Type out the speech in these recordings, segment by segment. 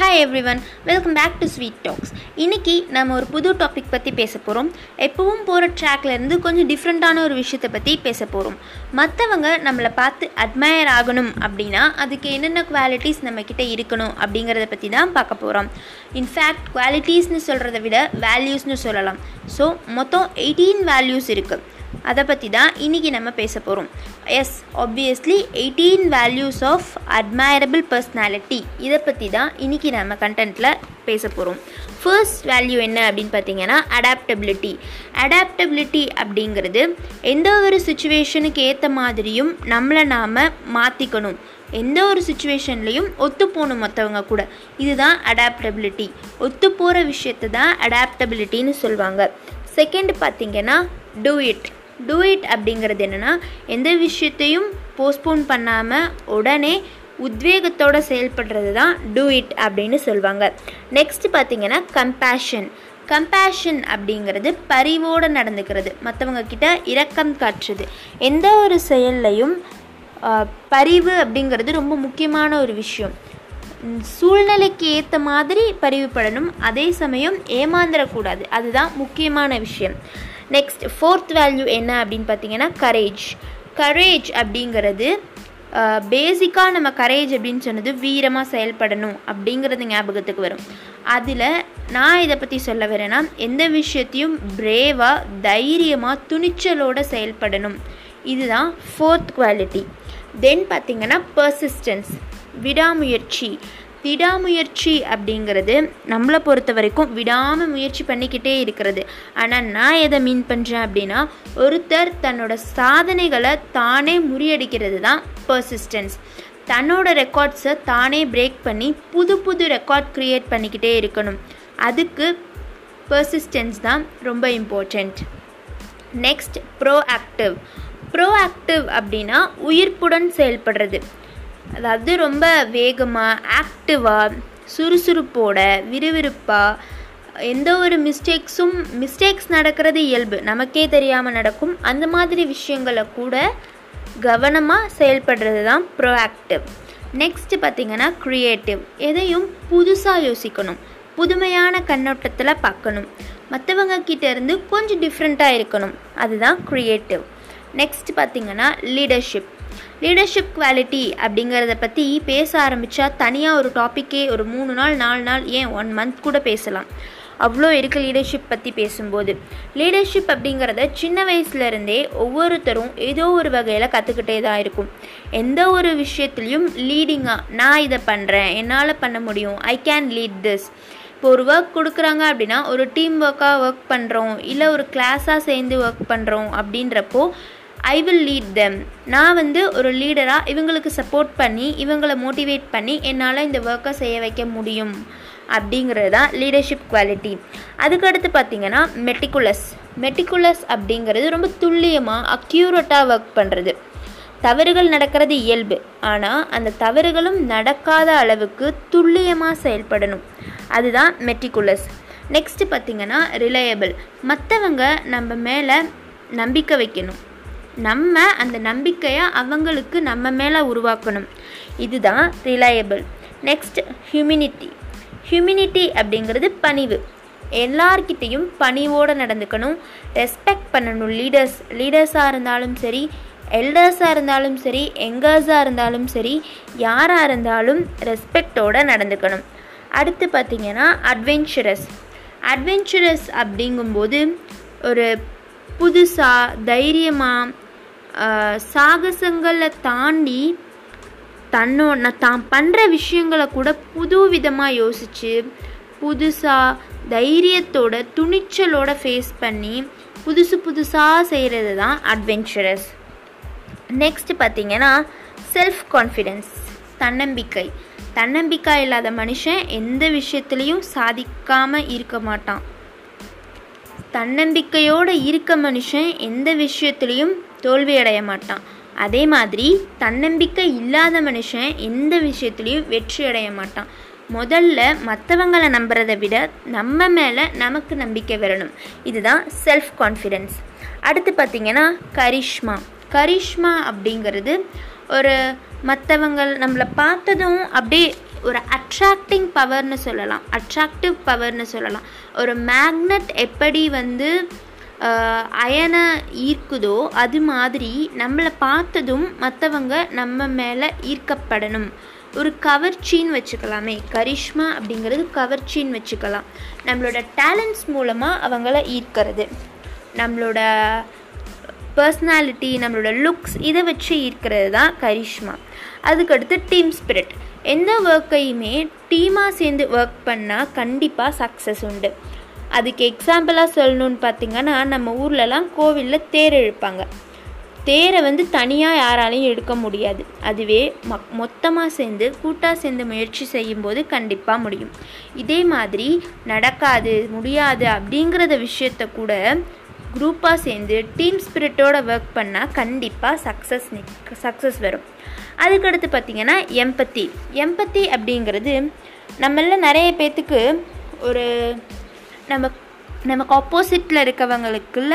Hi everyone welcome back to sweet talks இன்றைக்கி நம்ம ஒரு புது டாபிக் பற்றி பேச போகிறோம் எப்பவும் போகிற ட்ராக்லேருந்து கொஞ்சம் டிஃப்ரெண்ட்டான ஒரு விஷயத்தை பற்றி பேச போகிறோம் மற்றவங்க நம்மளை பார்த்து அட்மயர் ஆகணும் அப்படின்னா அதுக்கு என்னென்ன குவாலிட்டிஸ் நம்மக்கிட்ட இருக்கணும் அப்படிங்கிறத பற்றி தான் பார்க்க போகிறோம் இன்ஃபேக்ட் குவாலிட்டிஸ்னு சொல்கிறத விட வேல்யூஸ்னு சொல்லலாம். ஸோ மொத்தம் எயிட்டீன் வேல்யூஸ் இருக்குது அதை பற்றி தான் இன்றைக்கி நம்ம பேச போகிறோம் yes obviously eighteen values of admirable personality இதை பற்றி தான் இன்றைக்கி நம்ம கண்டென்ட்டில் பேச போகிறோம் ஃபர்ஸ்ட் வேல்யூ என்ன அப்படின்னு பார்த்தீங்கன்னா அடாப்டபிலிட்டி அடாப்டபிலிட்டி அப்படிங்கிறது எந்த ஒரு சுச்சுவேஷனுக்கு ஏற்ற மாதிரியும் நம்மளை நாம் மாற்றிக்கணும் எந்த ஒரு சுச்சுவேஷன்லேயும் ஒத்து போகணும் மற்றவங்க கூட. இதுதான் அடாப்டபிலிட்டி ஒத்து போகிற விஷயத்தை தான் அடாப்டபிலிட்டின்னு சொல்லுவாங்க செகண்ட் பார்த்திங்கன்னா டூ இட் டூ இட் அப்படிங்கிறது என்னென்னா எந்த விஷயத்தையும் போஸ்ட்போன் பண்ணாமல் உடனே உத்வேகத்தோடு செயல்படுறது தான் டூ இட் அப்படின்னு சொல்லுவாங்க நெக்ஸ்ட் பார்த்தீங்கன்னா கம்பேஷன் கம்பேஷன் அப்படிங்கிறது பரிவோடு நடந்துக்கிறது. மற்றவங்க கிட்ட இரக்கம் காட்டுறது. எந்த ஒரு செயல்லையும் பரிவு அப்படிங்கிறது ரொம்ப முக்கியமான ஒரு விஷயம். சூழ்நிலைக்கு ஏற்ற மாதிரி பரிவுபடணும். அதே சமயம் ஏமாந்துடக்கூடாது அதுதான் முக்கியமான விஷயம். நெக்ஸ்ட் ஃபோர்த் வேல்யூ என்ன அப்படின்னு பார்த்தீங்கன்னா கரேஜ் கரேஜ் அப்படிங்கிறது பேசிக்காக நம்ம கரேஜ் அப்படின்னு சொன்னது வீரமாக செயல்படணும் அப்படிங்கிறது ஞாபகத்துக்கு வரும். அதில் நான் இதை பற்றி சொல்ல வரேன்னா எந்த விஷயத்தையும் பிரேவாக தைரியமாக துணிச்சலோடு செயல்படணும். இதுதான் ஃபோர்த் குவாலிட்டி தென் பார்த்திங்கன்னா பர்சிஸ்டன்ஸ் விடாமுயற்சி. விடாமுயற்சி அப்படிங்கிறது நம்மளை பொறுத்த வரைக்கும் விடாமல் முயற்சி பண்ணிக்கிட்டே இருக்கிறது. ஆனால் நான் எதை மீன் பண்ணுறேன் அப்படின்னா ஒருத்தர் தன்னோட சாதனைகளை தானே முறியடிக்கிறது தான் பர்சிஸ்டன்ஸ் தன்னோட ரெக்கார்ட்ஸை தானே பிரேக் பண்ணி புது புது ரெக்கார்ட் க்ரியேட் பண்ணிக்கிட்டே இருக்கணும். அதுக்கு பர்சிஸ்டன்ஸ் தான் ரொம்ப important next proactive proactive அப்படின்னா உயிர்ப்புடன் செயல்படுறது. அதாவது ரொம்ப வேகமாக ஆக்டிவாக சுறுசுறுப்போட விறுவிறுப்பாக எந்த ஒரு மிஸ்டேக்ஸும் மிஸ்டேக்ஸ் நடக்கிறது இயல்பு. நமக்கே தெரியாமல் நடக்கும். அந்த மாதிரி விஷயங்களை கூட கவனமாக செயல்படுறது தான் ப்ரோஆக்டிவ் நெக்ஸ்ட்டு பார்த்திங்கன்னா க்ரியேட்டிவ் எதையும் புதுசாக யோசிக்கணும். புதுமையான கண்ணோட்டத்தில் பார்க்கணும். மற்றவங்க கிட்டேருந்து கொஞ்சம் டிஃப்ரெண்ட்டாக இருக்கணும். அதுதான் க்ரியேட்டிவ் நெக்ஸ்ட் பார்த்திங்கன்னா லீடர்ஷிப் லீடர்ஷிப் குவாலிட்டி அப்படிங்கிறத பற்றி பேச ஆரம்பித்தா தனியாக ஒரு டாப்பிக்கே ஒரு மூணு நாள் நாலு நாள் ஏன் ஒன் மந்த் கூட பேசலாம். அவ்வளோ இருக்குது லீடர்ஷிப் பற்றி பேசும்போது. லீடர்ஷிப் அப்படிங்கிறத சின்ன வயசுலேருந்தே ஒவ்வொருத்தரும் ஏதோ ஒரு வகையில் கற்றுக்கிட்டே தான் இருக்கும். எந்த ஒரு விஷயத்துலையும் லீடிங்காக நான் இதை பண்ணுறேன் என்னால் பண்ண முடியும் ஐ கேன் லீட் திஸ் இப்போ ஒரு ஒர்க் கொடுக்குறாங்க அப்படின்னா ஒரு டீம் ஒர்க்காக ஒர்க் பண்ணுறோம் இல்லை ஒரு கிளாஸாக சேர்ந்து ஒர்க் பண்ணுறோம் அப்படின்றப்போ ஐ வில் லீட் தெம் நான் வந்து ஒரு லீடராக இவங்களுக்கு சப்போர்ட் பண்ணி இவங்களை மோட்டிவேட் பண்ணி என்னால் இந்த ஒர்க்கை செய்ய வைக்க முடியும். அப்படிங்கிறது தான் லீடர்ஷிப் குவாலிட்டி அதுக்கடுத்து பார்த்திங்கன்னா மெட்டிகுலஸ் மெட்டிகுலஸ் அப்படிங்கிறது ரொம்ப துல்லியமாக அக்யூரட்டாக ஒர்க் பண்ணுறது தவறுகள் நடக்கிறது இயல்பு. ஆனால் அந்த தவறுகளும் நடக்காத அளவுக்கு துல்லியமாக செயல்படணும். அதுதான் மெட்டிகுலஸ் நெக்ஸ்ட்டு பார்த்திங்கன்னா ரிலையபிள் மற்றவங்க நம்ம மேலே நம்பிக்கை வைக்கணும். நம்ம அந்த நம்பிக்கையை அவங்களுக்கு நம்ம மேலே உருவாக்கணும். இதுதான் ரிலையபிள். Next humanity. ஹியூமினிட்டி அப்படிங்கிறது பணிவு. எல்லார்கிட்டேயும் பணிவோடு நடந்துக்கணும். ரெஸ்பெக்ட் பண்ணணும் லீடர்ஸ். லீடர்ஸாக இருந்தாலும் சரி எல்டர்ஸாக இருந்தாலும் சரி எங்கர்ஸாக இருந்தாலும் சரி யாராக இருந்தாலும் ரெஸ்பெக்டோடு நடந்துக்கணும். அடுத்து பார்த்திங்கன்னா அட்வென்ச்சரஸ் அட்வென்ச்சரஸ் அப்படிங்கும்போது ஒரு புதுசாக தைரியமாக சாகசங்களை தாண்டி தன்னோ தான் பண்ணுற விஷயங்களை கூட புது விதமாக யோசித்து புதுசாக தைரியத்தோட துணிச்சலோட ஃபேஸ் பண்ணி புதுசு புதுசாக செய்கிறது தான் அட்வென்ச்சரஸ் நெக்ஸ்ட் பார்த்திங்கன்னா செல்ஃப் கான்ஃபிடென்ஸ் தன்னம்பிக்கை. தன்னம்பிக்கை இல்லாத மனுஷன் எந்த விஷயத்துலேயும் சாதிக்காமல் இருக்க மாட்டான். தன்னம்பிக்கையோடு இருக்க மனுஷன் எந்த விஷயத்துலேயும் தோல்வி அடைய மாட்டான். அதே மாதிரி தன்னம்பிக்கை இல்லாத மனுஷன் எந்த விஷயத்துலையும் வெற்றி அடைய மாட்டான். முதல்ல மற்றவங்களை நம்புறதை விட நம்ம மேலே நமக்கு நம்பிக்கை வரணும். இதுதான் செல்ஃப் கான்ஃபிடென்ஸ் அடுத்து பார்த்திங்கன்னா கரிஷ்மா. கரிஷ்மா அப்படிங்கிறது ஒரு மற்றவங்க நம்மளை பார்த்ததும் அப்படியே ஒரு அட்ராக்டிங் பவர்னு சொல்லலாம். அட்ராக்டிவ் பவர்னு சொல்லலாம். ஒரு மேக்னெட் எப்படி வந்து அயனை ஈர்க்குதோ அது மாதிரி நம்மளை பார்த்ததும் மற்றவங்க நம்ம மேலே ஈர்க்கப்படணும். ஒரு கவர்ச்சின்னு வச்சுக்கலாமே. கரிஷ்மா அப்படிங்கிறது கவர்ச்சின்னு வச்சுக்கலாம். நம்மளோட டேலண்ட்ஸ் மூலமாக அவங்கள ஈர்க்கிறது. நம்மளோட பர்சனாலிட்டி நம்மளோட லுக்ஸ் இதை வச்சு ஈர்க்கிறது தான் கரிஷ்மா. அதுக்கடுத்து டீம் ஸ்பிரிட் எந்த ஒர்க்கையுமே டீமாக சேர்ந்து ஒர்க் பண்ணால் கண்டிப்பாக சக்ஸஸ் உண்டு. அதுக்கு எக்ஸாம்பிளாக சொல்லணுன்னு பார்த்தீங்கன்னா நம்ம ஊர்லலாம் கோவிலில் தேர் இழுப்பாங்க. தேரை வந்து தனியாக யாராலையும் எடுக்க முடியாது. அதுவே ம மொத்தமாக சேர்ந்து கூட்டாக சேர்ந்து முயற்சி செய்யும்போது கண்டிப்பாக முடியும். இதே மாதிரி நடக்காது முடியாது அப்படிங்கிறத விஷயத்த கூட குரூப்பாக சேர்ந்து டீம் ஸ்பிரிட்டோட ஒர்க் பண்ணால் கண்டிப்பாக சக்ஸஸ் சக்ஸஸ் வரும். அதுக்கடுத்து பார்த்திங்கன்னா எம்பத்தி எம்பத்தி அப்படிங்கிறது நம்மள நிறைய பேர்த்துக்கு ஒரு நம்ம நமக்கு ஆப்போசிட்டில் இருக்கவங்களுக்குள்ள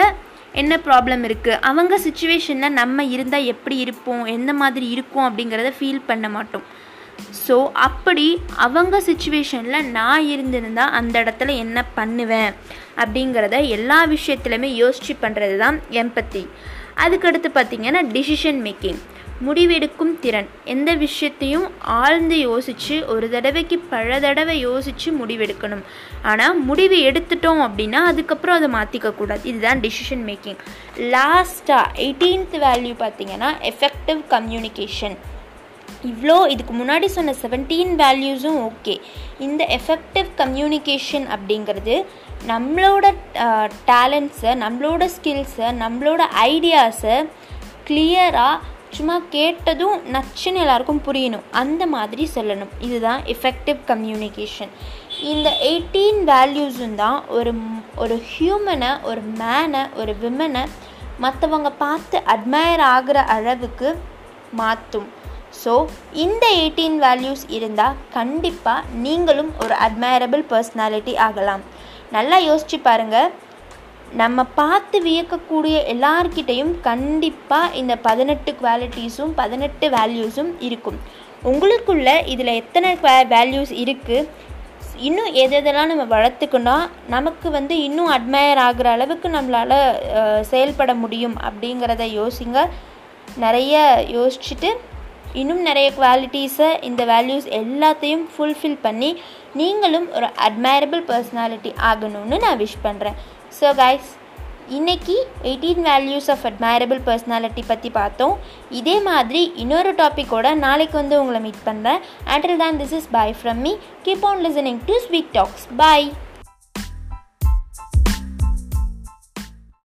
என்ன ப்ராப்ளம் இருக்குது அவங்க சுச்சுவேஷனில் நம்ம இருந்தால் எப்படி இருப்போம்? எந்த மாதிரி இருக்கும் அப்படிங்கிறத ஃபீல் பண்ண மாட்டோம். ஸோ அப்படி அவங்க சுச்சுவேஷனில் நான் இருந்திருந்தால் அந்த இடத்துல என்ன பண்ணுவேன்? அப்படிங்கிறத எல்லா விஷயத்துலையுமே யோசித்து பண்ணுறது தான் எம்பத்தி அதுக்கடுத்து பார்த்திங்கன்னா டிசிஷன் மேக்கிங் முடிவெடுக்கும் திறன். எந்த விஷயத்தையும் ஆழ்ந்து யோசித்து ஒரு தடவைக்கு பல தடவை யோசித்து முடிவெடுக்கணும். ஆனால் முடிவு எடுத்துட்டோம் அப்படின்னா அதுக்கப்புறம் அதை மாற்றிக்க கூடாது. இதுதான் டிசிஷன் மேக்கிங் லாஸ்ட்டாக எயிட்டீன்த் வேல்யூ பார்த்திங்கன்னா எஃபெக்டிவ் கம்யூனிகேஷன் இவ்வளோ இதுக்கு முன்னாடி சொன்ன செவன்டீன் வேல்யூஸும் ஓகே இந்த எஃபெக்டிவ் கம்யூனிகேஷன் அப்படிங்கிறது நம்மளோட டேலண்ட்ஸை நம்மளோட ஸ்கில்ஸை நம்மளோட ஐடியாஸை கிளியராக சும்மா கேட்டதும் நச்சுன்னு எல்லாருக்கும் புரியணும். அந்த மாதிரி சொல்லணும். இதுதான் எஃபெக்டிவ் கம்யூனிகேஷன் இந்த எயிட்டீன் வேல்யூஸும் தான் ஒரு ஒரு ஹியூமனை ஒரு மேனை ஒரு விமனை மற்றவங்க பார்த்து அட்மயர் ஆகிற அளவுக்கு மாற்றும் ஸோ இந்த எயிட்டீன் வேல்யூஸ் இருந்தால் கண்டிப்பாக நீங்களும் ஒரு அட்மையரபிள் பர்சனாலிட்டி ஆகலாம். நல்லா யோசிச்சு பாருங்கள் நம்ம பார்த்து வியக்கக்கூடிய எல்லார்கிட்டையும் கண்டிப்பாக இந்த பதினெட்டு குவாலிட்டிஸும் பதினெட்டு வேல்யூஸும் இருக்கும். உங்களுக்குள்ள இதில் எத்தனை வேல்யூஸ் இருக்குது இன்னும் எது எதெல்லாம் நம்ம வளர்த்துக்கணும் நமக்கு வந்து இன்னும் அட்மையர் ஆகிற அளவுக்கு நம்மளால் செயல்பட முடியும் அப்படிங்கிறத யோசிங்க. நிறைய யோசிச்சுட்டு இன்னும் நிறைய குவாலிட்டிஸை இந்த வேல்யூஸ் எல்லாத்தையும் ஃபுல்ஃபில் பண்ணி நீங்களும் ஒரு அட்மையரபிள் பர்சனாலிட்டி ஆகணும்னு நான் விஷ் பண்ணுறேன் ஸோ கைஸ் இன்றைக்கி eighteen values of admirable personality பற்றி பார்த்தோம். இதே மாதிரி இன்னொரு டாப்பிக்கோட நாளைக்கு வந்து உங்களை மீட் பண்ணுறேன் until then this is bye from me keep on listening to sweet talks bye